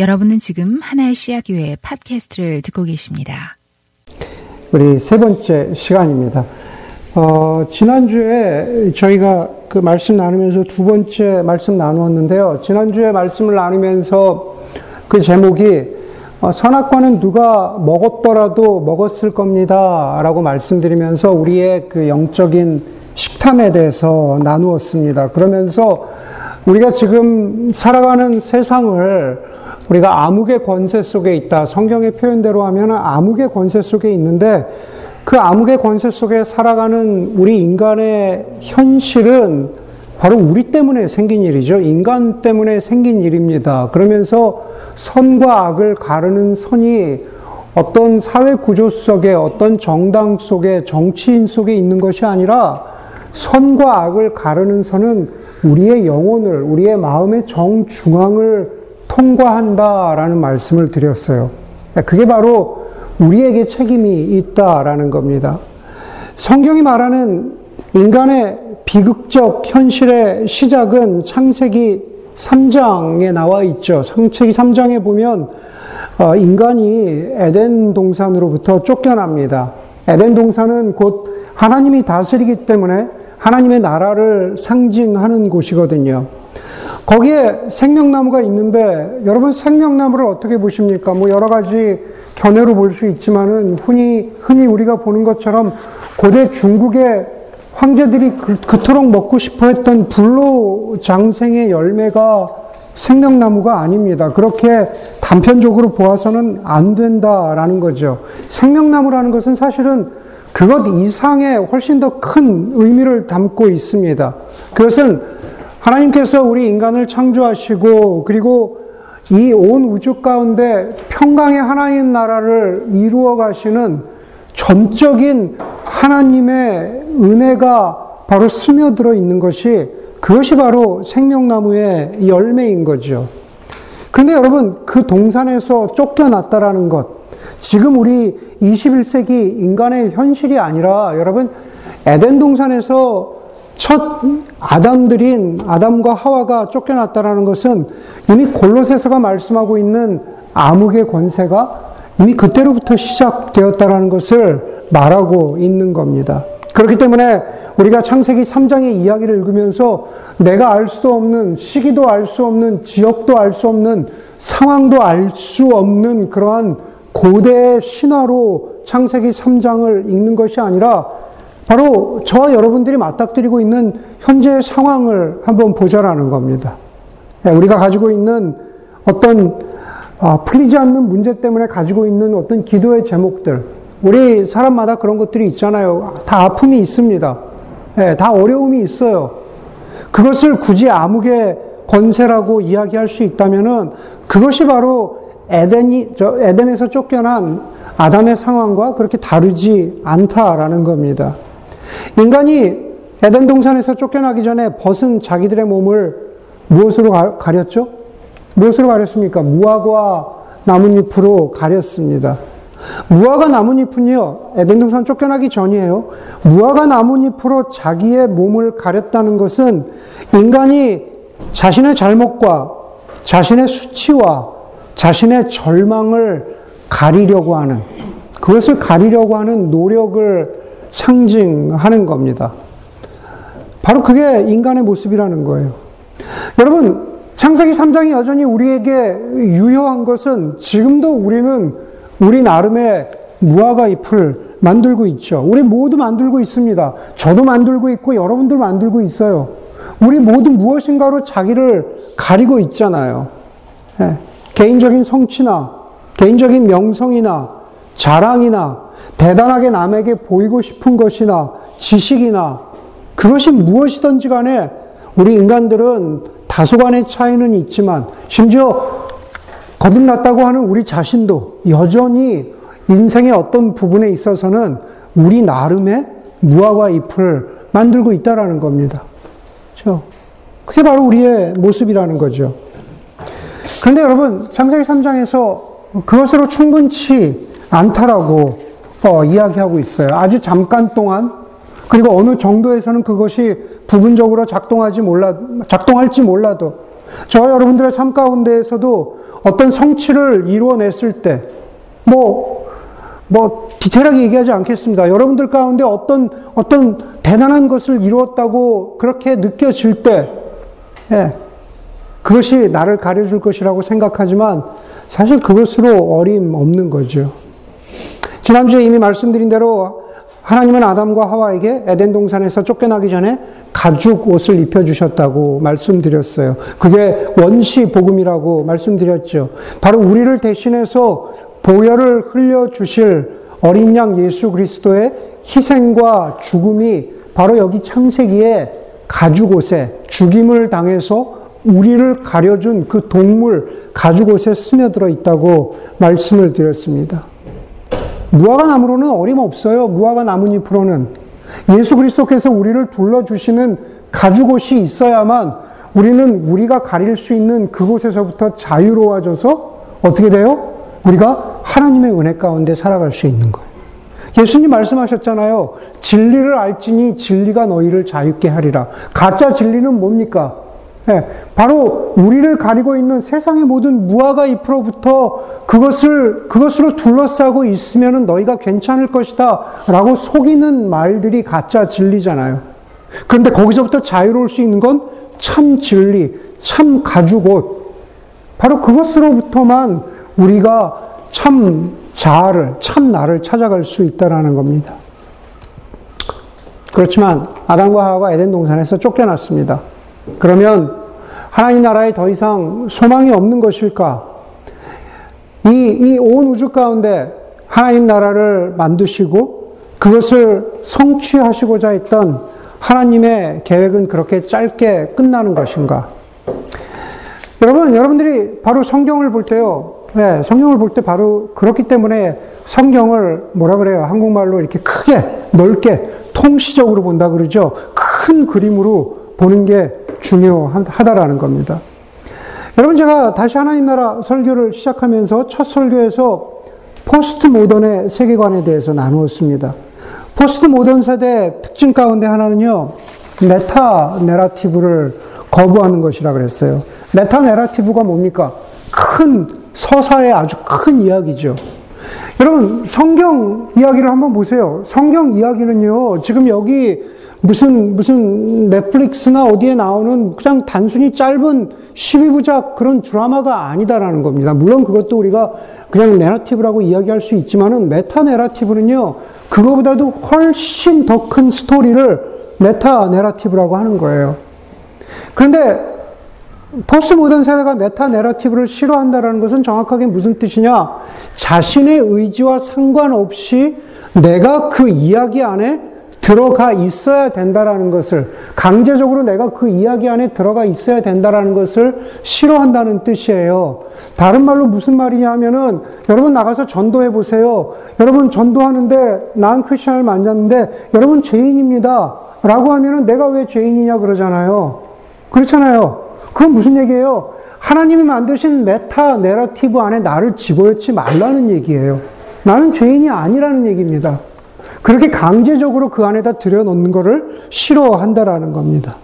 여러분은 지금 하나의 씨앗교회 팟캐스트를 듣고 계십니다. 우리 세 번째 시간입니다. 어, 지난주에 저희가 그 말씀 나누면서 두 번째 말씀 나누었는데요. 지난주에 말씀을 나누면서 그 제목이 어, 선악과는 누가 먹었더라도 먹었을 겁니다. 라고 말씀드리면서 우리의 그 영적인 식탐에 대해서 나누었습니다. 그러면서 우리가 지금 살아가는 세상을 우리가 암흑의 권세 속에 있다. 성경의 표현대로 하면 암흑의 권세 속에 있는데 그 암흑의 권세 속에 살아가는 우리 인간의 현실은 바로 우리 때문에 생긴 일이죠. 인간 때문에 생긴 일입니다. 그러면서 선과 악을 가르는 선이 어떤 사회 구조 속에 어떤 정당 속에 정치인 속에 있는 것이 아니라 선과 악을 가르는 선은 우리의 영혼을, 우리의 마음의 정중앙을 통과한다라는 말씀을 드렸어요. 그게 바로 우리에게 책임이 있다라는 겁니다. 성경이 말하는 인간의 비극적 현실의 시작은 창세기 3장에 나와 있죠. 창세기 3장에 보면 어, 인간이 에덴 동산으로부터 쫓겨납니다. 에덴 동산은 곧 하나님이 다스리기 때문에 하나님의 나라를 상징하는 곳이거든요. 거기에 생명나무가 있는데 여러분 생명나무를 어떻게 보십니까? 뭐 여러 가지 견해로 볼 수 있지만은 흔히 흔히 우리가 보는 것처럼 고대 중국의 황제들이 그, 그토록 먹고 싶어 했던 불로 장생의 열매가 생명나무가 아닙니다. 그렇게 단편적으로 보아서는 안 된다라는 거죠. 생명나무라는 것은 사실은 그것 이상의 훨씬 더 큰 의미를 담고 있습니다. 그것은 하나님께서 우리 인간을 창조하시고 그리고 이 온 우주 가운데 평강의 하나님 나라를 이루어 가시는 전적인 하나님의 은혜가 바로 스며들어 있는 것이 그것이 바로 생명나무의 열매인 거죠. 그런데 여러분 그 동산에서 쫓겨났다라는 것 지금 우리 21세기 인간의 현실이 아니라 여러분 에덴 동산에서 첫 아담들인 아담과 하와가 쫓겨났다라는 것은 이미 골로새서가 말씀하고 있는 암흑의 권세가 이미 그때로부터 시작되었다라는 것을 말하고 있는 겁니다. 그렇기 때문에 우리가 창세기 3장의 이야기를 읽으면서 내가 알 수도 없는 시기도 알 수 없는 지역도 알 수 없는 상황도 알 수 없는 그러한 고대 신화로 창세기 3장을 읽는 것이 아니라 바로 저와 여러분들이 맞닥뜨리고 있는 현재의 상황을 한번 보자라는 겁니다. 예, 우리가 가지고 있는 어떤 아, 풀리지 않는 문제 때문에 가지고 있는 어떤 기도의 제목들, 우리 사람마다 그런 것들이 있잖아요. 다 아픔이 있습니다. 예, 다 어려움이 있어요. 그것을 굳이 암흑의 권세라고 이야기할 수 있다면은 그것이 바로 에덴이, 에덴에서 쫓겨난 아담의 상황과 그렇게 다르지 않다라는 겁니다. 인간이 에덴 동산에서 쫓겨나기 전에 벗은 자기들의 몸을 무엇으로 가렸죠? 무엇으로 가렸습니까? 무화과 나뭇잎으로 가렸습니다. 무화과 나뭇잎은요, 에덴 동산 쫓겨나기 전이에요. 무화과 나뭇잎으로 자기의 몸을 가렸다는 것은 인간이 자신의 잘못과 자신의 수치와 자신의 절망을 가리려고 하는, 그것을 가리려고 하는 노력을 상징하는 겁니다. 바로 그게 인간의 모습이라는 거예요. 여러분, 창세기 3장이 여전히 우리에게 유효한 것은 지금도 우리는 우리 나름의 무화과 잎을 만들고 있죠. 우리 모두 만들고 있습니다. 저도 만들고 있고 여러분들 만들고 있어요. 우리 모두 무엇인가로 자기를 가리고 있잖아요. 네. 개인적인 성취나 개인적인 명성이나 자랑이나 대단하게 남에게 보이고 싶은 것이나 지식이나 그것이 무엇이든지 간에 우리 인간들은 다소간의 차이는 있지만 심지어 거듭났다고 하는 우리 자신도 여전히 인생의 어떤 부분에 있어서는 우리 나름의 무화과 잎을 만들고 있다라는 겁니다. 그렇죠? 그게 바로 우리의 모습이라는 거죠. 그런데 여러분, 창세기 3장에서 그것으로 충분치 않다라고 어, 이야기하고 있어요. 아주 잠깐 동안 그리고 어느 정도에서는 그것이 부분적으로 작동하지 몰라 작동할지 몰라도 저 여러분들의 삶 가운데에서도 어떤 성취를 이루어냈을 때, 뭐, 뭐, 디테일하게 얘기하지 않겠습니다. 여러분들 가운데 어떤, 어떤 대단한 것을 이루었다고 그렇게 느껴질 때, 예, 그것이 나를 가려줄 것이라고 생각하지만 사실 그것으로 어림 없는 거죠. 지난주에 이미 말씀드린 대로 하나님은 아담과 하와에게 에덴 동산에서 쫓겨나기 전에 가죽 옷을 입혀주셨다고 말씀드렸어요. 그게 원시 복음이라고 말씀드렸죠. 바로 우리를 대신해서 보혈을 흘려주실 어린 양 예수 그리스도의 희생과 죽음이 바로 여기 창세기에 가죽 옷에 죽임을 당해서 우리를 가려준 그 동물 가죽 옷에 스며들어 있다고 말씀을 드렸습니다. 무화과 나무로는 어림없어요. 무화과 나뭇잎으로는. 예수 그리스도께서 우리를 불러주시는 가죽옷이 있어야만 우리는 우리가 가릴 수 있는 그곳에서부터 자유로워져서 어떻게 돼요? 우리가 하나님의 은혜 가운데 살아갈 수 있는 거예요. 예수님 말씀하셨잖아요. 진리를 알지니 진리가 너희를 자유케 하리라. 가짜 진리는 뭡니까? 네, 바로 우리를 가리고 있는 세상의 모든 무화과 잎으로부터 그것을 그것으로 둘러싸고 있으면 너희가 괜찮을 것이다 라고 속이는 말들이 가짜 진리잖아요. 그런데 거기서부터 자유로울 수 있는 건 참 진리, 참 가죽 옷. 바로 그것으로부터만 우리가 참 자아를, 참 나를 찾아갈 수 있다라는 겁니다. 그렇지만 아담과 하와가 에덴 동산에서 쫓겨났습니다. 그러면 하나님 나라에 더 이상 소망이 없는 것일까? 이, 이 온 우주 가운데 하나님 나라를 만드시고 그것을 성취하시고자 했던 하나님의 계획은 그렇게 짧게 끝나는 것인가? 여러분, 여러분들이 바로 성경을 볼 때요, 네, 성경을 볼 때 바로 그렇기 때문에 성경을 뭐라 그래요? 한국말로 이렇게 크게, 넓게, 통시적으로 본다 그러죠? 큰 그림으로 보는 게 중요하다라는 겁니다. 여러분 제가 다시 하나님 나라 설교를 시작하면서 첫 설교에서 포스트 모던의 세계관에 대해서 나누었습니다. 포스트 모던 세대 특징 가운데 하나는요, meta narrative를 거부하는 것이라 그랬어요. meta narrative가 뭡니까? 큰 서사의 아주 큰 이야기죠. 여러분, 성경 이야기를 한번 보세요. 성경 이야기는요, 지금 여기 무슨, 무슨 넷플릭스나 어디에 나오는 그냥 단순히 짧은 12부작 그런 드라마가 아니다라는 겁니다. 물론 그것도 우리가 그냥 narrative라고 이야기할 수 있지만은 meta narrative는요, 그거보다도 훨씬 더 큰 스토리를 meta narrative라고 하는 거예요. 그런데 포스트 모던 세대가 meta narrative를 싫어한다라는 것은 정확하게 무슨 뜻이냐? 자신의 의지와 상관없이 내가 그 이야기 안에 들어가 있어야 된다라는 것을 강제적으로 내가 그 이야기 안에 들어가 있어야 된다라는 것을 싫어한다는 뜻이에요. 다른 말로 무슨 말이냐 하면은 여러분 나가서 전도해 보세요. 여러분 전도하는데 난 크리스천을 만났는데 여러분 죄인입니다. 라고 하면은 내가 왜 죄인이냐 그러잖아요. 그렇잖아요. 그건 무슨 얘기예요? 하나님이 만드신 메타 내러티브 안에 나를 집어넣지 말라는 얘기예요. 나는 죄인이 아니라는 얘기입니다. 그렇게 강제적으로 그 안에다 들여놓는 것을 싫어한다라는 겁니다.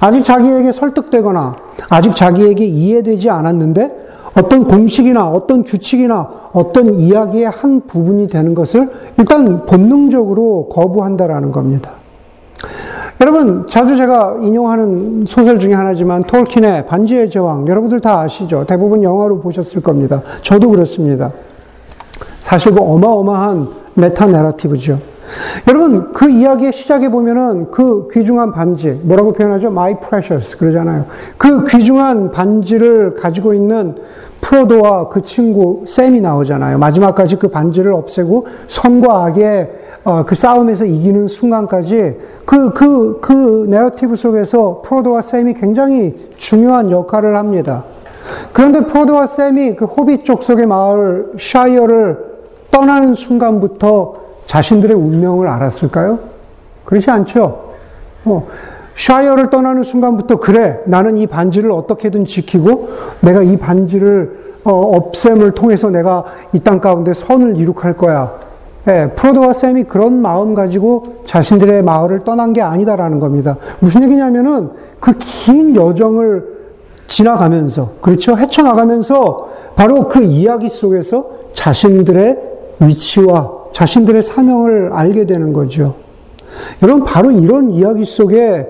아직 자기에게 설득되거나 아직 자기에게 이해되지 않았는데 어떤 공식이나 어떤 규칙이나 어떤 이야기의 한 부분이 되는 것을 일단 본능적으로 거부한다라는 겁니다. 여러분, 자주 제가 인용하는 소설 중에 하나지만 톨킨의 반지의 제왕, 여러분들 다 아시죠? 대부분 영화로 보셨을 겁니다. 저도 그렇습니다. 사실 그 어마어마한 메타 내러티브죠. 여러분, 그 이야기의 시작에 보면은 그 귀중한 반지, 뭐라고 표현하죠? My precious. 그러잖아요. 그 귀중한 반지를 가지고 있는 프로도와 그 친구 샘이 나오잖아요. 마지막까지 그 반지를 없애고 선과 악의 어, 그 싸움에서 이기는 순간까지 그, 그, 그 내러티브 속에서 프로도와 샘이 굉장히 중요한 역할을 합니다. 그런데 프로도와 샘이 그 호빗 족속의 마을 샤이어를 떠나는 순간부터 자신들의 운명을 알았을까요? 그렇지 않죠. 어, 샤이어를 떠나는 순간부터 그래 나는 이 반지를 어떻게든 지키고 내가 이 반지를 어, 없앰을 통해서 내가 이 땅 가운데 선을 이룩할 거야. 예, 프로도와 샘이 그런 마음 가지고 자신들의 마을을 떠난 게 아니다라는 겁니다. 무슨 얘기냐면은 그 긴 여정을 지나가면서, 그렇죠? 헤쳐나가면서 바로 그 이야기 속에서 자신들의 위치와 자신들의 사명을 알게 되는 거죠. 여러분, 바로 이런 이야기 속에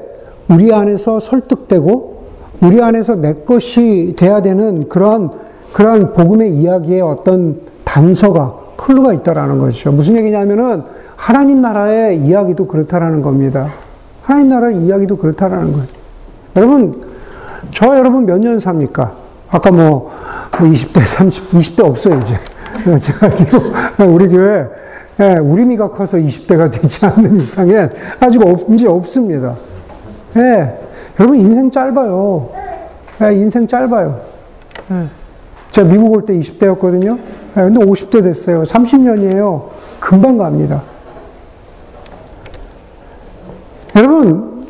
우리 안에서 설득되고 우리 안에서 내 것이 돼야 되는 그러한, 그러한 복음의 이야기의 어떤 단서가, 클루가 있다라는 거죠. 무슨 얘기냐면은 하나님 나라의 이야기도 그렇다라는 겁니다. 하나님 나라의 이야기도 그렇다라는 거예요. 여러분, 저 여러분 몇 년 삽니까? 아까 뭐, 20대, 30, 20대 없어요, 이제. 제가 알기로, 우리 교회, 예, 우리미가 커서 20대가 되지 않는 이상엔 아직 없, 이제 없습니다. 예, 여러분 인생 짧아요. 예, 인생 짧아요. 예. 제가 미국 올 때 20대였거든요. 예, 근데 50대 됐어요. 30년이에요. 금방 갑니다. 여러분,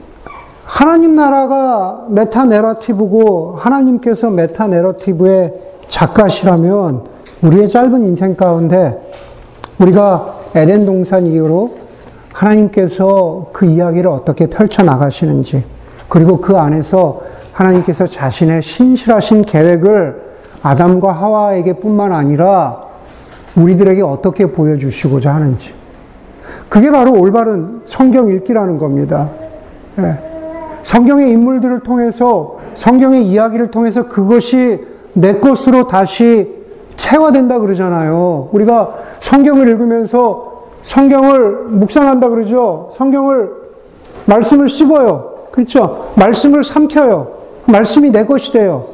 하나님 나라가 meta narrative고 하나님께서 meta narrative의 작가시라면 우리의 짧은 인생 가운데 우리가 에덴 동산 이후로 하나님께서 그 이야기를 어떻게 펼쳐 나가시는지 그리고 그 안에서 하나님께서 자신의 신실하신 계획을 아담과 하와에게 뿐만 아니라 우리들에게 어떻게 보여주시고자 하는지 그게 바로 올바른 성경 읽기라는 겁니다. 예. 성경의 인물들을 통해서 성경의 이야기를 통해서 그것이 내 것으로 다시 체화된다 그러잖아요. 우리가 성경을 읽으면서 성경을 묵상한다 그러죠. 성경을 말씀을 씹어요. 그렇죠? 말씀을 삼켜요. 말씀이 내 것이 돼요.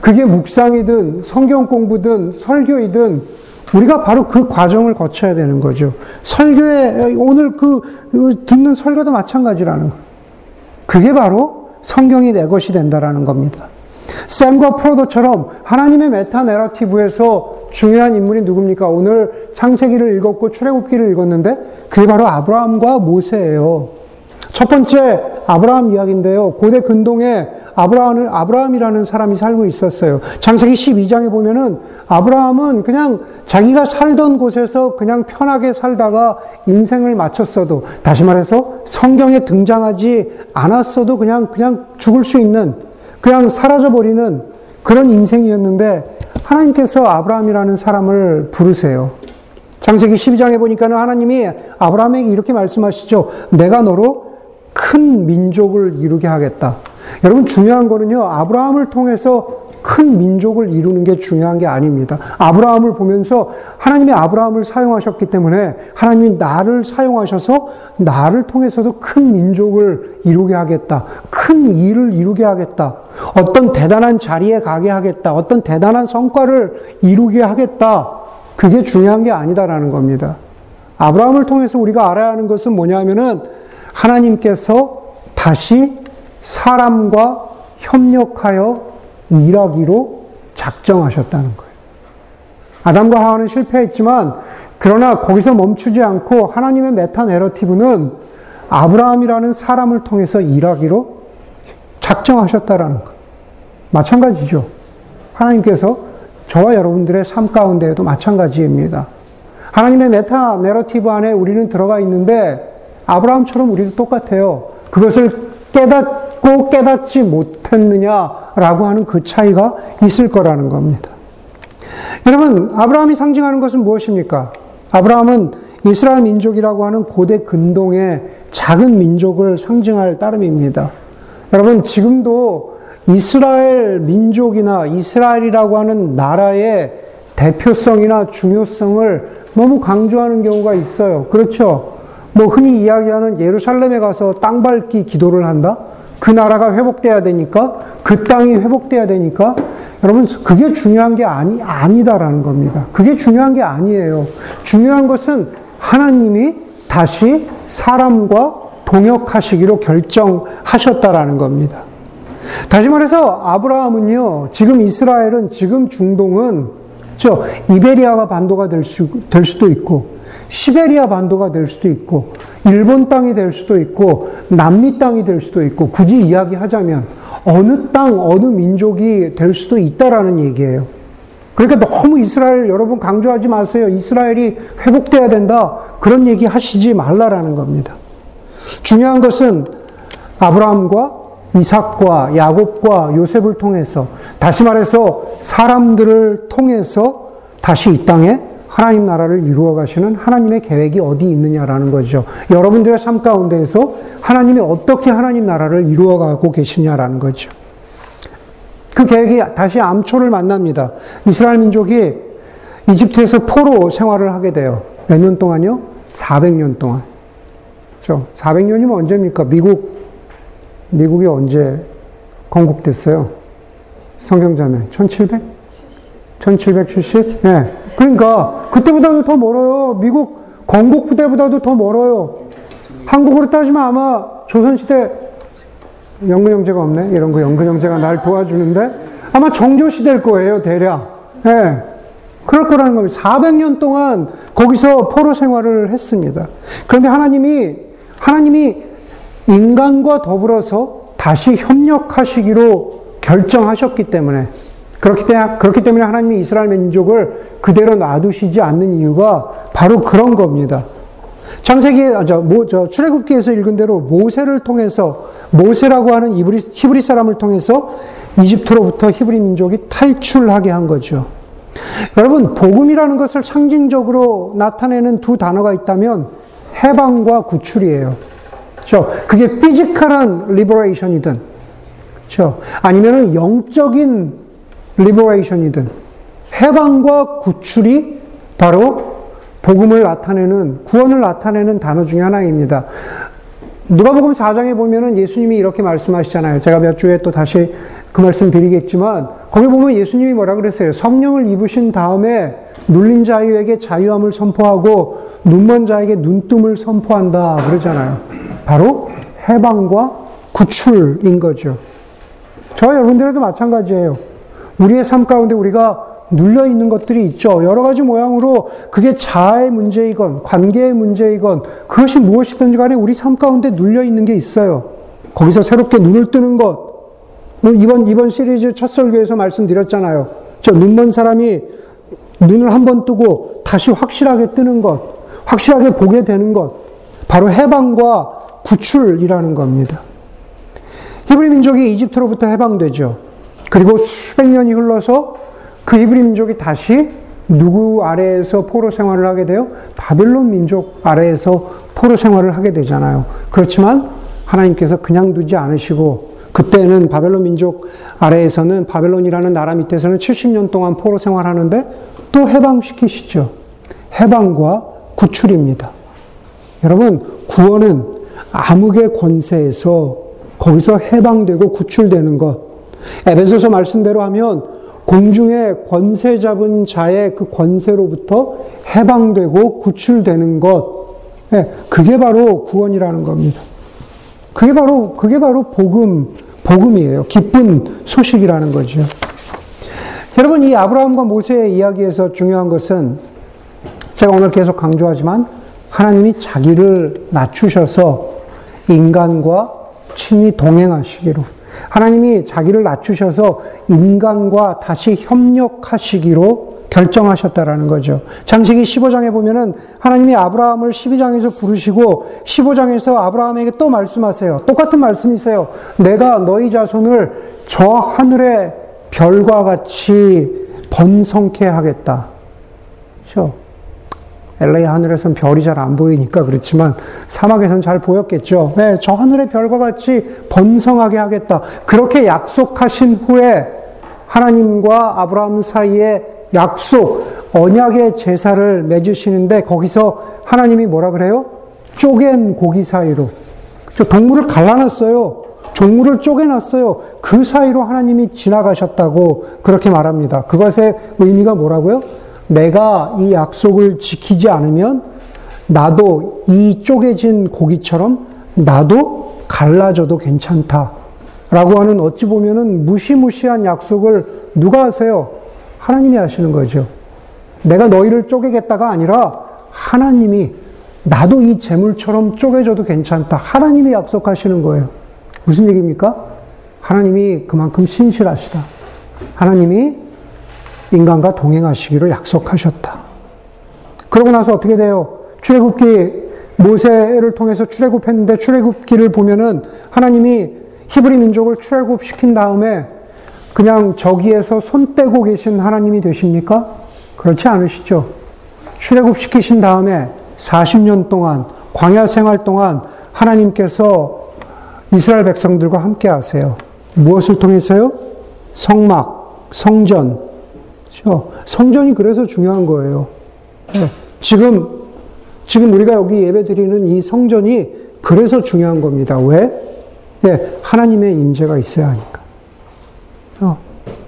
그게 묵상이든 성경 공부든 설교이든 우리가 바로 그 과정을 거쳐야 되는 거죠. 설교에 오늘 그 듣는 설교도 마찬가지라는 거. 그게 바로 성경이 내 것이 된다라는 겁니다. 샘과 프로도처럼 하나님의 메타 내러티브에서 중요한 인물이 누굽니까? 오늘 창세기를 읽었고 출애굽기를 읽었는데 그게 바로 아브라함과 모세예요. 첫 번째 아브라함 이야기인데요. 고대 근동에 아브라함, 아브라함이라는 사람이 살고 있었어요. 창세기 12장에 보면은 아브라함은 그냥 자기가 살던 곳에서 그냥 편하게 살다가 인생을 마쳤어도, 다시 말해서 성경에 등장하지 않았어도 그냥, 그냥 죽을 수 있는, 그냥 사라져버리는 그런 인생이었는데, 하나님께서 아브라함이라는 사람을 부르세요. 창세기 12장에 보니까는 하나님이 아브라함에게 이렇게 말씀하시죠. 내가 너로 큰 민족을 이루게 하겠다. 여러분 중요한 거는요. 아브라함을 통해서 큰 민족을 이루는 게 중요한 게 아닙니다. 아브라함을 보면서 하나님이 아브라함을 사용하셨기 때문에 하나님이 나를 사용하셔서 나를 통해서도 큰 민족을 이루게 하겠다. 큰 일을 이루게 하겠다. 어떤 대단한 자리에 가게 하겠다. 어떤 대단한 성과를 이루게 하겠다. 그게 중요한 게 아니다라는 겁니다. 아브라함을 통해서 우리가 알아야 하는 것은 뭐냐면은 하나님께서 다시 사람과 협력하여 일하기로 작정하셨다는 거예요. 아담과 하와는 실패했지만 그러나 거기서 멈추지 않고 하나님의 메타 내러티브는 아브라함이라는 사람을 통해서 일하기로 작정하셨다라는 것. 마찬가지죠. 하나님께서 저와 여러분들의 삶 가운데에도 마찬가지입니다. 하나님의 메타 내러티브 안에 우리는 들어가 있는데 아브라함처럼 우리도 똑같아요. 그것을 깨닫 고 깨닫지 못했느냐라고 하는 그 차이가 있을 거라는 겁니다. 여러분, 아브라함이 상징하는 것은 무엇입니까? 아브라함은 이스라엘 민족이라고 하는 고대 근동의 작은 민족을 상징할 따름입니다. 여러분, 지금도 이스라엘 민족이나 이스라엘이라고 하는 나라의 대표성이나 중요성을 너무 강조하는 경우가 있어요. 그렇죠? 뭐 흔히 이야기하는 예루살렘에 가서 땅 밟기 기도를 한다? 그 나라가 회복돼야 되니까, 그 땅이 회복돼야 되니까, 여러분, 그게 중요한 게 아니, 아니다라는 겁니다. 그게 중요한 게 아니에요. 중요한 것은 하나님이 다시 사람과 동역하시기로 결정하셨다라는 겁니다. 다시 말해서 아브라함은요, 지금 이스라엘은, 지금 중동은, 저, 이베리아가 반도가 될, 수, 될 수도 있고, 시베리아 반도가 될 수도 있고, 일본 땅이 될 수도 있고, 남미 땅이 될 수도 있고, 굳이 이야기하자면, 어느 땅, 어느 민족이 될 수도 있다라는 얘기예요. 그러니까 너무 이스라엘 여러분 강조하지 마세요. 이스라엘이 회복돼야 된다. 그런 얘기 하시지 말라라는 겁니다. 중요한 것은 아브라함과 이삭과 야곱과 요셉을 통해서 다시 말해서 사람들을 통해서 다시 이 땅에 하나님 나라를 이루어 가시는 하나님의 계획이 어디 있느냐라는 거죠. 여러분들의 삶 가운데에서 하나님이 어떻게 하나님 나라를 이루어 가고 계시냐라는 거죠. 그 계획이 다시 암초를 만납니다. 이스라엘 민족이 이집트에서 포로 생활을 하게 돼요. 몇 년 동안요? 400년 동안. 그렇죠? 400년이면 언제입니까? 미국 미국이 언제 건국됐어요? 성경자매 1700? 1770? 예. 네. 그러니까 그때보다도 더 멀어요. 미국 건국 부대보다도 더 멀어요. 한국으로 따지면 아마 조선시대 연근 형제가 없네. 이런 거 연근 형제가 날 도와주는데 아마 정조 시대일 거예요. 대략. 예. 네. 그럴 거라는 겁니다. 400년 동안 거기서 포로 생활을 했습니다. 그런데 하나님이 하나님이 인간과 더불어서 다시 협력하시기로 결정하셨기 때문에 그렇기 때문에, 그렇기 때문에 하나님이 이스라엘 민족을 그대로 놔두시지 않는 이유가 바로 그런 겁니다. 창세기, 아, 저, 모, 저, 출애굽기에서 읽은 대로 모세를 통해서, 모세라고 하는 이브리, 히브리 사람을 통해서 이집트로부터 히브리 민족이 탈출하게 한 거죠. 여러분, 복음이라는 것을 상징적으로 나타내는 두 단어가 있다면 해방과 구출이에요. 그렇죠? 그게 physical한 liberation이든, 그렇죠? 아니면은 영적인 liberation이든 해방과 구출이 바로 복음을 나타내는 구원을 나타내는 단어 중에 하나입니다. 누가복음 4장에 보면은 예수님이 이렇게 말씀하시잖아요. 제가 몇 주에 또 다시 그 말씀 드리겠지만 거기 보면 예수님이 뭐라 그랬어요? 성령을 입으신 다음에 눌린 자유에게 자유함을 선포하고 눈먼 자에게 눈뜸을 선포한다 그러잖아요. 바로 해방과 구출인 거죠. 저 여러분들에도 마찬가지예요. 우리의 삶 가운데 우리가 눌려 있는 것들이 있죠. 여러 가지 모양으로 그게 자아의 문제이건 관계의 문제이건 그것이 무엇이든지 간에 우리 삶 가운데 눌려 있는 게 있어요. 거기서 새롭게 눈을 뜨는 것. 뭐 이번 이번 시리즈 첫 설교에서 말씀드렸잖아요. 저 눈먼 사람이 눈을 한 번 뜨고 다시 확실하게 뜨는 것, 확실하게 보게 되는 것, 바로 해방과 구출이라는 겁니다. 히브리 민족이 이집트로부터 해방되죠. 그리고 수백 년이 흘러서 그 이브리 민족이 다시 누구 아래에서 포로 생활을 하게 돼요? 바벨론 민족 아래에서 포로 생활을 하게 되잖아요. 그렇지만 하나님께서 그냥 두지 않으시고 그때는 바벨론 민족 아래에서는 바벨론이라는 나라 밑에서는 70년 동안 포로 생활하는데 또 해방시키시죠. 해방과 구출입니다. 여러분, 구원은 암흑의 권세에서 거기서 해방되고 구출되는 것, 에베소서 말씀대로 하면 공중에 권세 잡은 자의 그 권세로부터 해방되고 구출되는 것, 예, 그게 바로 구원이라는 겁니다. 그게 바로, 그게 바로 복음, 복음이에요. 기쁜 소식이라는 거죠. 여러분, 이 아브라함과 모세의 이야기에서 중요한 것은 제가 오늘 계속 강조하지만 하나님이 자기를 낮추셔서 인간과 친히 동행하시기로 하나님이 자기를 낮추셔서 인간과 다시 협력하시기로 결정하셨다라는 거죠. 장세기 15장에 보면은 하나님이 아브라함을 12장에서 부르시고 15장에서 아브라함에게 또 말씀하세요. 똑같은 말씀이세요. 내가 너희 자손을 저 하늘의 별과 같이 번성케 하겠다. 그렇죠? LA 하늘에선 별이 잘 안 보이니까 그렇지만 사막에선 잘 보였겠죠. 네, 저 하늘의 별과 같이 번성하게 하겠다. 그렇게 약속하신 후에 하나님과 아브라함 사이에 약속, 언약의 제사를 맺으시는데 거기서 하나님이 뭐라 그래요? 쪼갠 고기 사이로. 동물을 갈라놨어요. 종물을 쪼개놨어요. 그 사이로 하나님이 지나가셨다고 그렇게 말합니다. 그것의 의미가 뭐라고요? 내가 이 약속을 지키지 않으면 나도 이 쪼개진 고기처럼 나도 갈라져도 괜찮다. 라고 하는 어찌 보면은 무시무시한 약속을 누가 하세요? 하나님이 하시는 거죠. 내가 너희를 쪼개겠다가 아니라 하나님이 나도 이 재물처럼 쪼개져도 괜찮다. 하나님이 약속하시는 거예요. 무슨 얘기입니까? 하나님이 그만큼 신실하시다. 하나님이 인간과 동행하시기로 약속하셨다. 그러고 나서 어떻게 돼요? 출애굽기 모세를 통해서 출애굽했는데 출애굽기를 보면은 하나님이 히브리 민족을 출애굽시킨 다음에 그냥 저기에서 손 떼고 계신 하나님이 되십니까? 그렇지 않으시죠. 출애굽시키신 다음에 40년 동안 광야 생활 동안 하나님께서 이스라엘 백성들과 함께 하세요. 무엇을 통해서요? 성막, 성전. 그렇죠? 성전이 그래서 중요한 거예요. 네. 지금 지금 우리가 여기 예배 드리는 이 성전이 그래서 중요한 겁니다. 왜? 네, 하나님의 임재가 있어야 하니까. 어,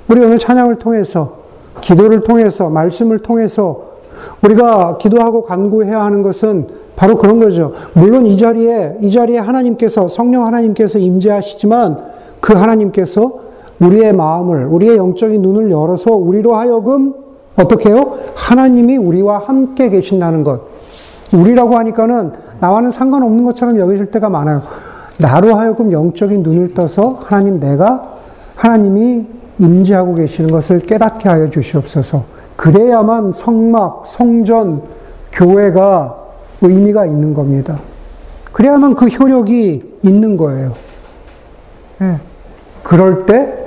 우리 오늘 찬양을 통해서, 기도를 통해서, 말씀을 통해서 우리가 기도하고 간구해야 하는 것은 바로 그런 거죠. 물론 이 자리에 이 자리에 하나님께서 성령 하나님께서 임재하시지만 그 하나님께서 우리의 마음을 우리의 영적인 눈을 열어서 우리로 하여금 어떻게 해요? 하나님이 우리와 함께 계신다는 것. 우리라고 하니까는 나와는 상관없는 것처럼 여기실 때가 많아요. 나로 하여금 영적인 눈을 떠서 하나님 내가 하나님이 임재하고 계시는 것을 깨닫게 하여 주시옵소서. 그래야만 성막, 성전, 교회가 의미가 있는 겁니다. 그래야만 그 효력이 있는 거예요. 네. 그럴 때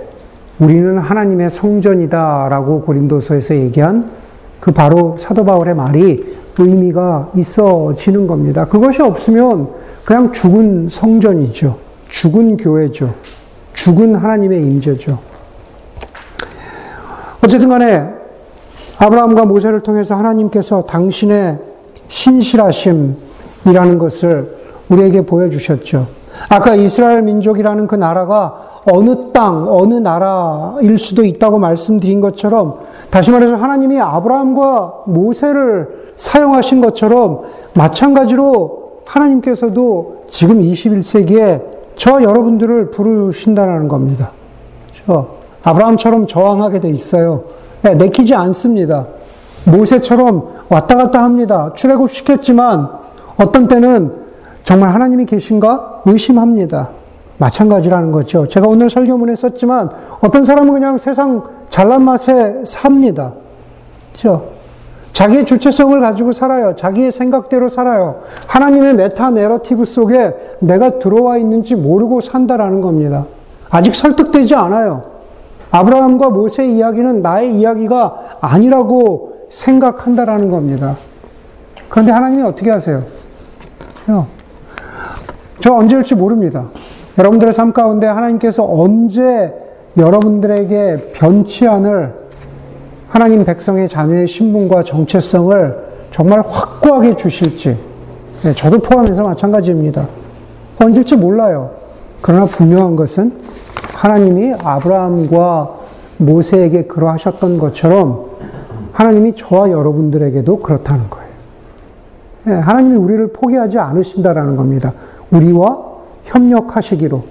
우리는 하나님의 성전이다라고 고린도서에서 얘기한 그 바로 사도 바울의 말이 의미가 있어지는 겁니다. 그것이 없으면 그냥 죽은 성전이죠. 죽은 교회죠. 죽은 하나님의 임재죠. 어쨌든 간에 아브라함과 모세를 통해서 하나님께서 당신의 신실하심이라는 것을 우리에게 보여주셨죠. 아까 이스라엘 민족이라는 그 나라가 어느 땅, 어느 나라일 수도 있다고 말씀드린 것처럼 다시 말해서 하나님이 아브라함과 모세를 사용하신 것처럼 마찬가지로 하나님께서도 지금 21세기에 저 여러분들을 부르신다는 겁니다. 저 아브라함처럼 저항하게 돼 있어요. 네, 내키지 않습니다. 모세처럼 왔다 갔다 합니다. 출애굽 시켰지만 어떤 때는 정말 하나님이 계신가 의심합니다. 마찬가지라는 거죠. 제가 오늘 설교문에 썼지만 어떤 사람은 그냥 세상 잘난 맛에 삽니다. 그렇죠? 자기의 주체성을 가지고 살아요. 자기의 생각대로 살아요. 하나님의 메타 내러티브 속에 내가 들어와 있는지 모르고 산다라는 겁니다. 아직 설득되지 않아요. 아브라함과 모세의 이야기는 나의 이야기가 아니라고 생각한다라는 겁니다. 그런데 하나님이 어떻게 하세요? 저 언제 올지 모릅니다. 여러분들의 삶 가운데 하나님께서 언제 여러분들에게 변치 않을 하나님 백성의 자녀의 신분과 정체성을 정말 확고하게 주실지, 네, 저도 포함해서 마찬가지입니다. 언제일지 몰라요. 그러나 분명한 것은 하나님이 아브라함과 모세에게 그러하셨던 것처럼 하나님이 저와 여러분들에게도 그렇다는 거예요. 네, 하나님이 우리를 포기하지 않으신다라는 겁니다. 우리와 협력하시기로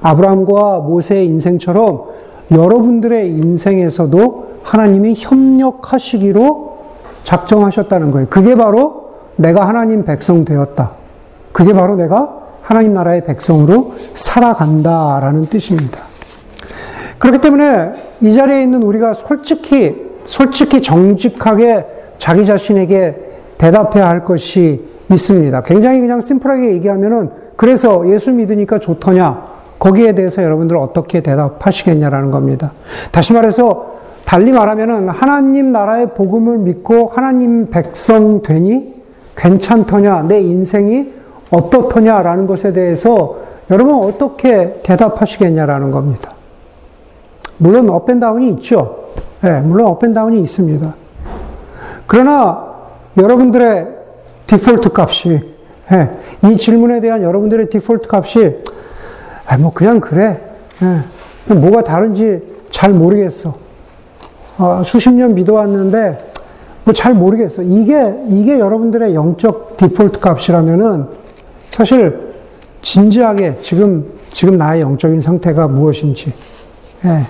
아브라함과 모세의 인생처럼 여러분들의 인생에서도 하나님이 협력하시기로 작정하셨다는 거예요. 그게 바로 내가 하나님 백성 되었다. 그게 바로 내가 하나님 나라의 백성으로 살아간다라는 뜻입니다. 그렇기 때문에 이 자리에 있는 우리가 솔직히, 솔직히 정직하게 자기 자신에게 대답해야 할 것이 있습니다. 굉장히 그냥 심플하게 얘기하면은 그래서 예수 믿으니까 좋더냐? 거기에 대해서 여러분들 어떻게 대답하시겠냐라는 겁니다. 다시 말해서 달리 말하면은 하나님 나라의 복음을 믿고 하나님 백성 되니 괜찮더냐? 내 인생이 어떻더냐라는 것에 대해서 여러분 어떻게 대답하시겠냐라는 겁니다. 물론 up and down이 있죠. 네, 물론 up and down이 있습니다. 그러나 여러분들의 디폴트 값이 예, 이 질문에 대한 여러분들의 디폴트 값이 아, 뭐 그냥 그래. 예, 뭐가 다른지 잘 모르겠어. 어, 수십 년 믿어왔는데 뭐 잘 모르겠어. 이게 이게 여러분들의 영적 디폴트 값이라면은 사실 진지하게 지금 지금 나의 영적인 상태가 무엇인지. 예.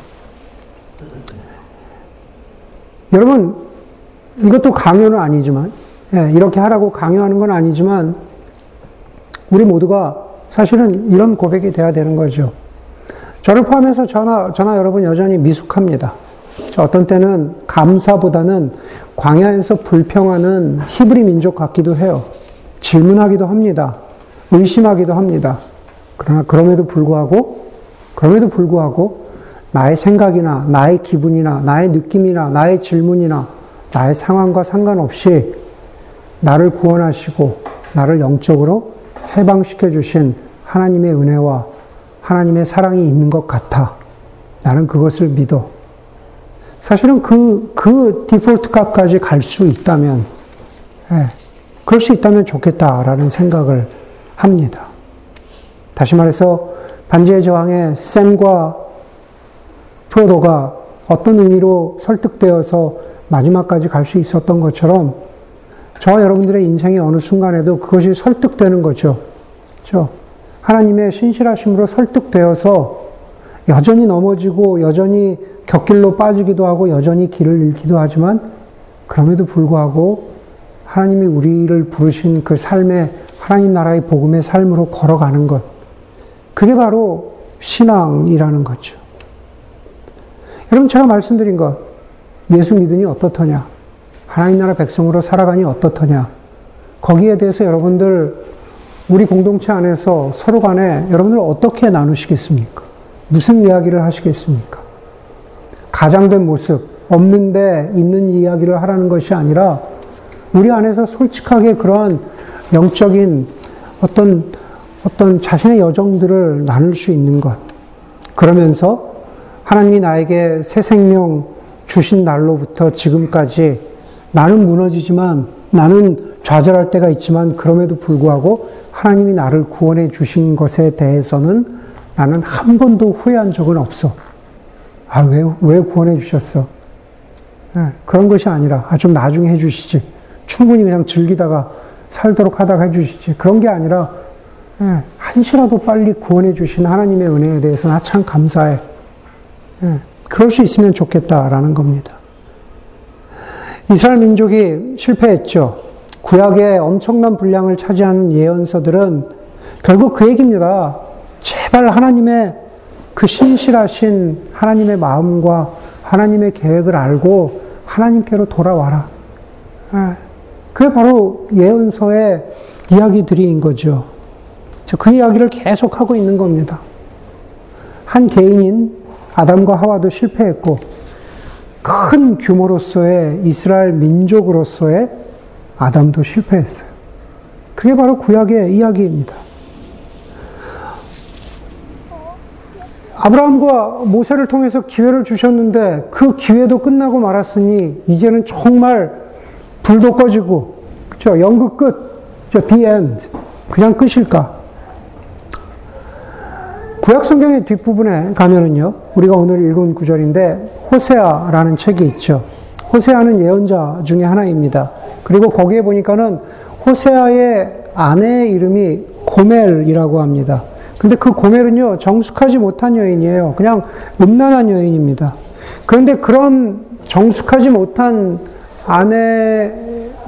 여러분 이것도 강요는 아니지만 예, 이렇게 하라고 강요하는 건 아니지만 우리 모두가 사실은 이런 고백이 돼야 되는 거죠. 저를 포함해서 저나, 저나 여러분 여전히 미숙합니다. 어떤 때는 감사보다는 광야에서 불평하는 히브리 민족 같기도 해요. 질문하기도 합니다. 의심하기도 합니다. 그러나 그럼에도 불구하고 그럼에도 불구하고 나의 생각이나 나의 기분이나 나의 느낌이나 나의 질문이나 나의 상황과 상관없이 나를 구원하시고 나를 영적으로 해방시켜 주신 하나님의 은혜와 하나님의 사랑이 있는 것 같아. 나는 그것을 믿어. 사실은 그, 그 디폴트 값까지 갈 수 있다면, 예, 그럴 수 있다면 좋겠다라는 생각을 합니다. 다시 말해서 반지의 저항에 샘과 프로도가 어떤 의미로 설득되어서 마지막까지 갈 수 있었던 것처럼 저와 여러분들의 인생의 어느 순간에도 그것이 설득되는 거죠. 그렇죠? 하나님의 신실하심으로 설득되어서 여전히 넘어지고 여전히 곁길로 빠지기도 하고 여전히 길을 잃기도 하지만 그럼에도 불구하고 하나님이 우리를 부르신 그 삶의 하나님 나라의 복음의 삶으로 걸어가는 것. 그게 바로 신앙이라는 거죠. 여러분 제가 말씀드린 것 예수 믿으니 어떻더냐? 하나님 나라 백성으로 살아가니 어떻더냐? 거기에 대해서 여러분들 우리 공동체 안에서 서로 간에 여러분들 어떻게 나누시겠습니까? 무슨 이야기를 하시겠습니까? 가장된 모습, 없는데 있는 이야기를 하라는 것이 아니라 우리 안에서 솔직하게 그러한 영적인 어떤 어떤 자신의 여정들을 나눌 수 있는 것. 그러면서 하나님이 나에게 새 생명 주신 날로부터 지금까지 나는 무너지지만 나는 좌절할 때가 있지만 그럼에도 불구하고 하나님이 나를 구원해 주신 것에 대해서는 나는 한 번도 후회한 적은 없어. 아, 왜, 왜 구원해 주셨어? 네, 그런 것이 아니라, 아, 좀 나중에 해 주시지. 충분히 그냥 즐기다가 살도록 하다가 해 주시지. 그런 게 아니라, 네, 한시라도 빨리 구원해 주신 하나님의 은혜에 대해서 나 참 감사해. 네, 그럴 수 있으면 좋겠다라는 겁니다. 이스라엘 민족이 실패했죠. 구약의 엄청난 분량을 차지하는 예언서들은 결국 그 얘기입니다. 제발 하나님의 그 신실하신 하나님의 마음과 하나님의 계획을 알고 하나님께로 돌아와라. 예. 그게 바로 예언서의 이야기들인 거죠. 그 이야기를 계속하고 있는 겁니다. 한 개인인 아담과 하와도 실패했고, 큰 규모로서의 이스라엘 민족으로서의 아담도 실패했어요. 그게 바로 구약의 이야기입니다. 아브라함과 모세를 통해서 기회를 주셨는데 그 기회도 끝나고 말았으니 이제는 정말 불도 꺼지고 그죠 연극 끝, 저 the end 그냥 끝일까? 구약 성경의 뒷부분에 가면은요 우리가 오늘 읽은 구절인데 호세아라는 책이 있죠. 호세아는 예언자 중에 하나입니다. 그리고 거기에 보니까는 호세아의 아내의 이름이 고멜이라고 합니다. 근데 그 고멜은요, 정숙하지 못한 여인이에요. 그냥 음란한 여인입니다. 그런데 그런 정숙하지 못한 아내,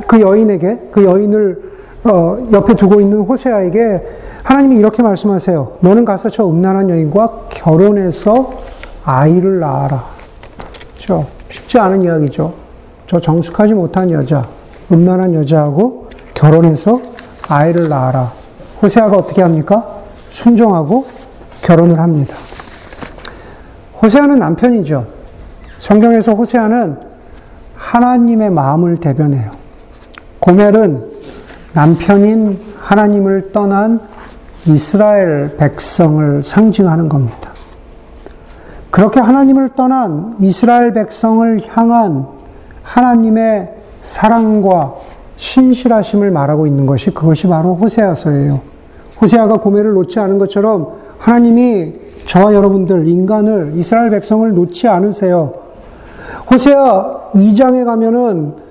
그 여인에게, 그 여인을 어, 옆에 두고 있는 호세아에게 하나님이 이렇게 말씀하세요. 너는 가서 저 음란한 여인과 결혼해서 아이를 낳아라. 그렇죠? 쉽지 않은 이야기죠. 저 정숙하지 못한 여자, 음란한 여자하고 결혼해서 아이를 낳아라. 호세아가 어떻게 합니까? 순종하고 결혼을 합니다. 호세아는 남편이죠. 성경에서 호세아는 하나님의 마음을 대변해요. 고멜은 남편인 하나님을 떠난 이스라엘 백성을 상징하는 겁니다. 그렇게 하나님을 떠난 이스라엘 백성을 향한 하나님의 사랑과 신실하심을 말하고 있는 것이 그것이 바로 호세아서예요. 호세아가 고멜을 놓지 않은 것처럼 하나님이 저와 여러분들 인간을 이스라엘 백성을 놓지 않으세요. 호세아 2장에 가면은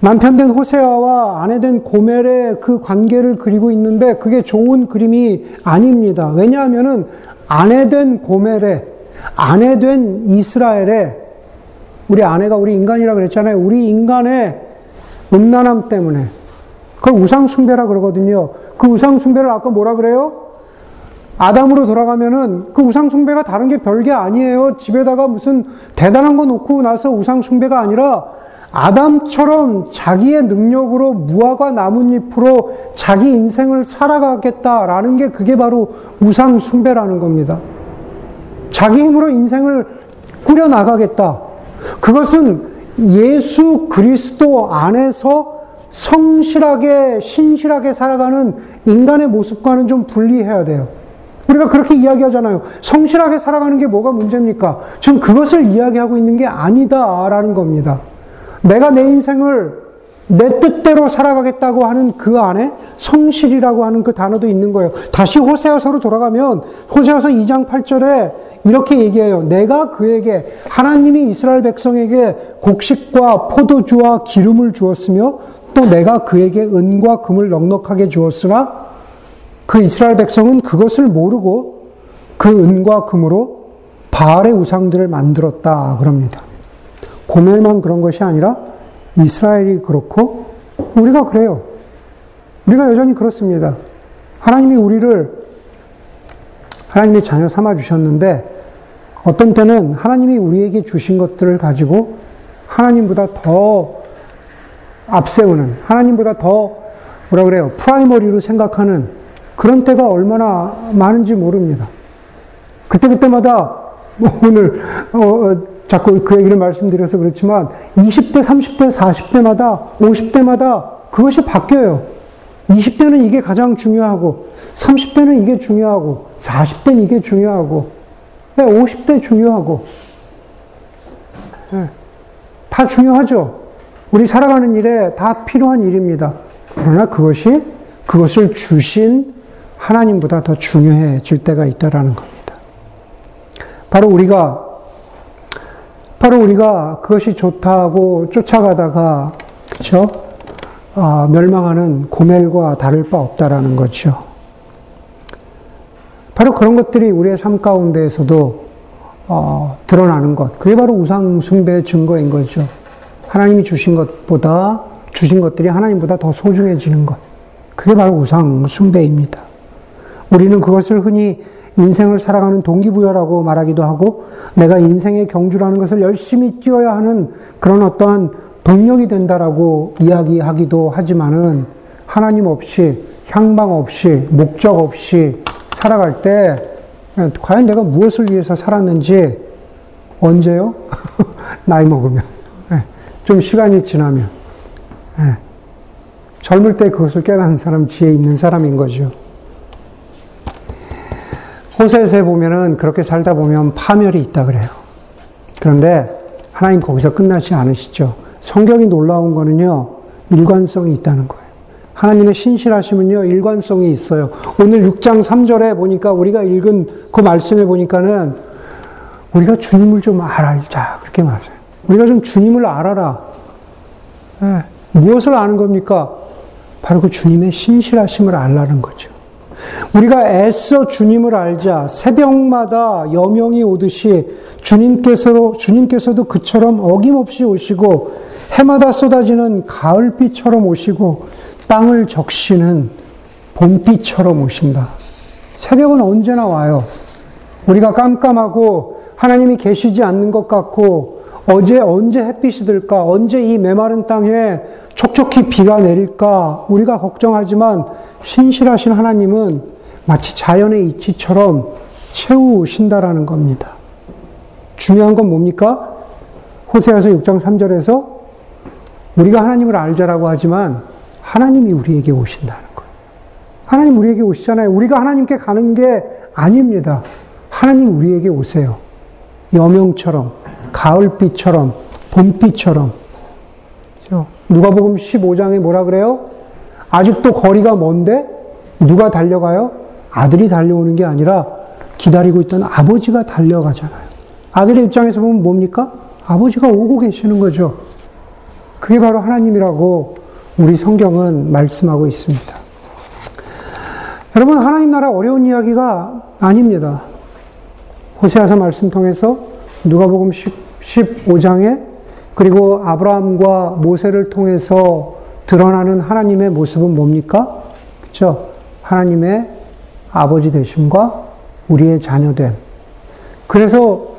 남편 된 호세아와 아내 된 고멜의 그 관계를 그리고 있는데 그게 좋은 그림이 아닙니다. 왜냐하면은 아내 된 고멜의 아내 된 이스라엘의 우리 아내가 우리 인간이라 그랬잖아요. 우리 인간의 음란함 때문에 그걸 우상숭배라 그러거든요. 그 우상숭배를 아까 뭐라 그래요? 아담으로 돌아가면은 그 우상숭배가 다른 게 별게 아니에요. 집에다가 무슨 대단한 거 놓고 나서 우상숭배가 아니라 아담처럼 자기의 능력으로 무화과 나뭇잎으로 자기 인생을 살아가겠다라는 게 그게 바로 우상숭배라는 겁니다. 자기 힘으로 인생을 꾸려 나가겠다. 그것은 예수 그리스도 안에서 성실하게, 신실하게 살아가는 인간의 모습과는 좀 분리해야 돼요. 우리가 그렇게 이야기하잖아요. 성실하게 살아가는 게 뭐가 문제입니까? 지금 그것을 이야기하고 있는 게 아니다라는 겁니다. 내가 내 인생을 내 뜻대로 살아가겠다고 하는 그 안에 성실이라고 하는 그 단어도 있는 거예요. 다시 호세아서로 돌아가면 호세아서 2장 8절에 이렇게 얘기해요. 내가 그에게 하나님이 이스라엘 백성에게 곡식과 포도주와 기름을 주었으며 또 내가 그에게 은과 금을 넉넉하게 주었으나 그 이스라엘 백성은 그것을 모르고 그 은과 금으로 바알의 우상들을 만들었다 그럽니다. 고멜만 그런 것이 아니라 이스라엘이 그렇고 우리가 그래요. 우리가 여전히 그렇습니다. 하나님이 우리를 하나님의 자녀 삼아 주셨는데 어떤 때는 하나님이 우리에게 주신 것들을 가지고 하나님보다 더 앞세우는 하나님보다 더 뭐라 그래요? 프라이머리로 생각하는 그런 때가 얼마나 많은지 모릅니다. 그때그때마다 뭐 오늘 어, 어, 자꾸 그 얘기를 말씀드려서 그렇지만 20대, 30대, 40대마다 50대마다 그것이 바뀌어요. 20대는 이게 가장 중요하고 30대는 이게 중요하고 40대는 이게 중요하고 50대 중요하고 네. 다 중요하죠. 우리 살아가는 일에 다 필요한 일입니다. 그러나 그것이 그것을 주신 하나님보다 더 중요해질 때가 있다라는 겁니다. 바로 우리가 바로 우리가 그것이 좋다고 쫓아가다가 그렇죠? 아, 멸망하는 고멜과 다를 바 없다라는 거죠. 바로 그런 것들이 우리의 삶 가운데에서도 어, 드러나는 것. 그게 바로 우상 숭배의 증거인 거죠. 하나님이 주신 것보다 주신 것들이 하나님보다 더 소중해지는 것. 그게 바로 우상 숭배입니다. 우리는 그것을 흔히 인생을 살아가는 동기부여라고 말하기도 하고 내가 인생의 경주라는 것을 열심히 뛰어야 하는 그런 어떠한 동력이 된다라고 이야기하기도 하지만은 하나님 없이 향방 없이 목적 없이 살아갈 때 과연 내가 무엇을 위해서 살았는지 언제요? 나이 먹으면 예, 좀 시간이 지나면 예, 젊을 때 그것을 깨닫는 사람 지혜 있는 사람인 거죠. 호세에서 보면은 그렇게 살다 보면 파멸이 있다 그래요. 그런데 하나님 거기서 끝나지 않으시죠. 성경이 놀라운 거는요, 일관성이 있다는 거예요. 하나님의 신실하심은요, 일관성이 있어요. 오늘 6장 3절에 보니까 우리가 읽은 그 말씀에 보니까는 우리가 주님을 좀 알자. 그렇게 말해요. 우리가 좀 주님을 알아라. 네. 무엇을 아는 겁니까? 바로 그 주님의 신실하심을 알라는 거죠. 우리가 애써 주님을 알자 새벽마다 여명이 오듯이 주님께서 주님께서도 그처럼 어김없이 오시고 해마다 쏟아지는 가을비처럼 오시고 땅을 적시는 봄비처럼 오신다. 새벽은 언제나 와요. 우리가 깜깜하고 하나님이 계시지 않는 것 같고 어제 언제 햇빛이 들까? 언제 이 메마른 땅에 촉촉히 비가 내릴까? 우리가 걱정하지만 신실하신 하나님은 마치 자연의 이치처럼 채우신다라는 겁니다. 중요한 건 뭡니까? 호세아서 6장 3절에서 우리가 하나님을 알자라고 하지만 하나님이 우리에게 오신다는 거예요. 하나님 우리에게 오시잖아요. 우리가 하나님께 가는 게 아닙니다. 하나님 우리에게 오세요. 여명처럼, 가을빛처럼, 봄빛처럼. 누가복음 15장에 뭐라 그래요? 아직도 거리가 먼데 누가 달려가요? 아들이 달려오는 게 아니라 기다리고 있던 아버지가 달려가잖아요. 아들의 입장에서 보면 뭡니까? 아버지가 오고 계시는 거죠. 그게 바로 하나님이라고 우리 성경은 말씀하고 있습니다. 여러분, 하나님 나라 어려운 이야기가 아닙니다. 호세아서 말씀 통해서 누가복음 15장에 그리고 아브라함과 모세를 통해서 드러나는 하나님의 모습은 뭡니까? 그렇죠? 하나님의 아버지 되심과 우리의 자녀됨. 그래서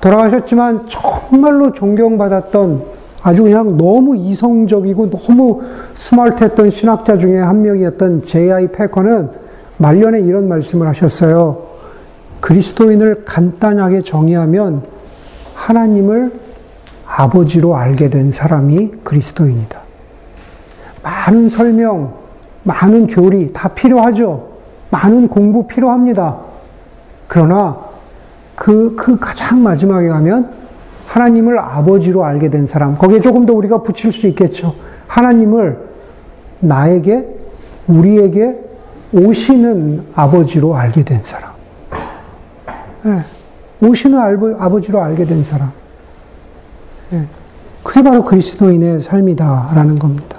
돌아가셨지만 정말로 존경받았던 아주 그냥 너무 이성적이고 너무 스마트했던 신학자 중에 한 명이었던 J.I. 패커는 말년에 이런 말씀을 하셨어요. 그리스도인을 간단하게 정의하면 하나님을 아버지로 알게 된 사람이 그리스도인이다. 많은 설명, 많은 교리 다 필요하죠. 많은 공부 필요합니다. 그러나 그, 그 가장 마지막에 가면 하나님을 아버지로 알게 된 사람, 거기에 조금 더 우리가 붙일 수 있겠죠. 하나님을 나에게, 우리에게 오시는 아버지로 알게 된 사람. 네. 오시는 아버지로 알게 된 사람. 네. 그게 바로 그리스도인의 삶이다라는 겁니다.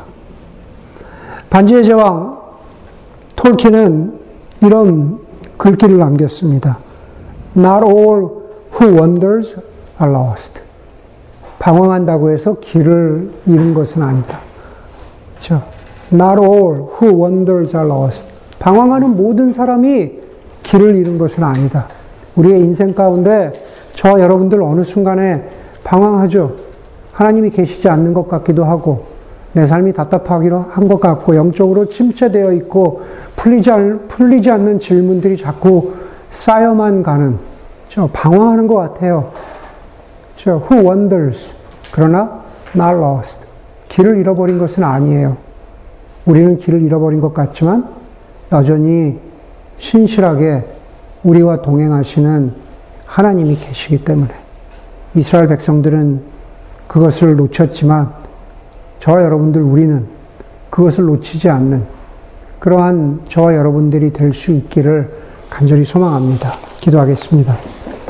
반지의 제왕 톨킨은 이런 글귀를 남겼습니다. Not all who wanders are lost. 방황한다고 해서 길을 잃은 것은 아니다. 그렇죠? Not all who wanders are lost. 방황하는 모든 사람이 길을 잃은 것은 아니다. 우리의 인생 가운데 저와 여러분들 어느 순간에 방황하죠. 하나님이 계시지 않는 것 같기도 하고, 내 삶이 답답하기로 한 것 같고, 영적으로 침체되어 있고, 풀리지, 않, 풀리지 않는 질문들이 자꾸 쌓여만 가는, 저 방황하는 것 같아요. 저 who wonders. 그러나 not lost. 길을 잃어버린 것은 아니에요. 우리는 길을 잃어버린 것 같지만 여전히 신실하게 우리와 동행하시는 하나님이 계시기 때문에 이스라엘 백성들은 그것을 놓쳤지만 저와 여러분들 우리는 그것을 놓치지 않는 그러한 저와 여러분들이 될 수 있기를 간절히 소망합니다. 기도하겠습니다.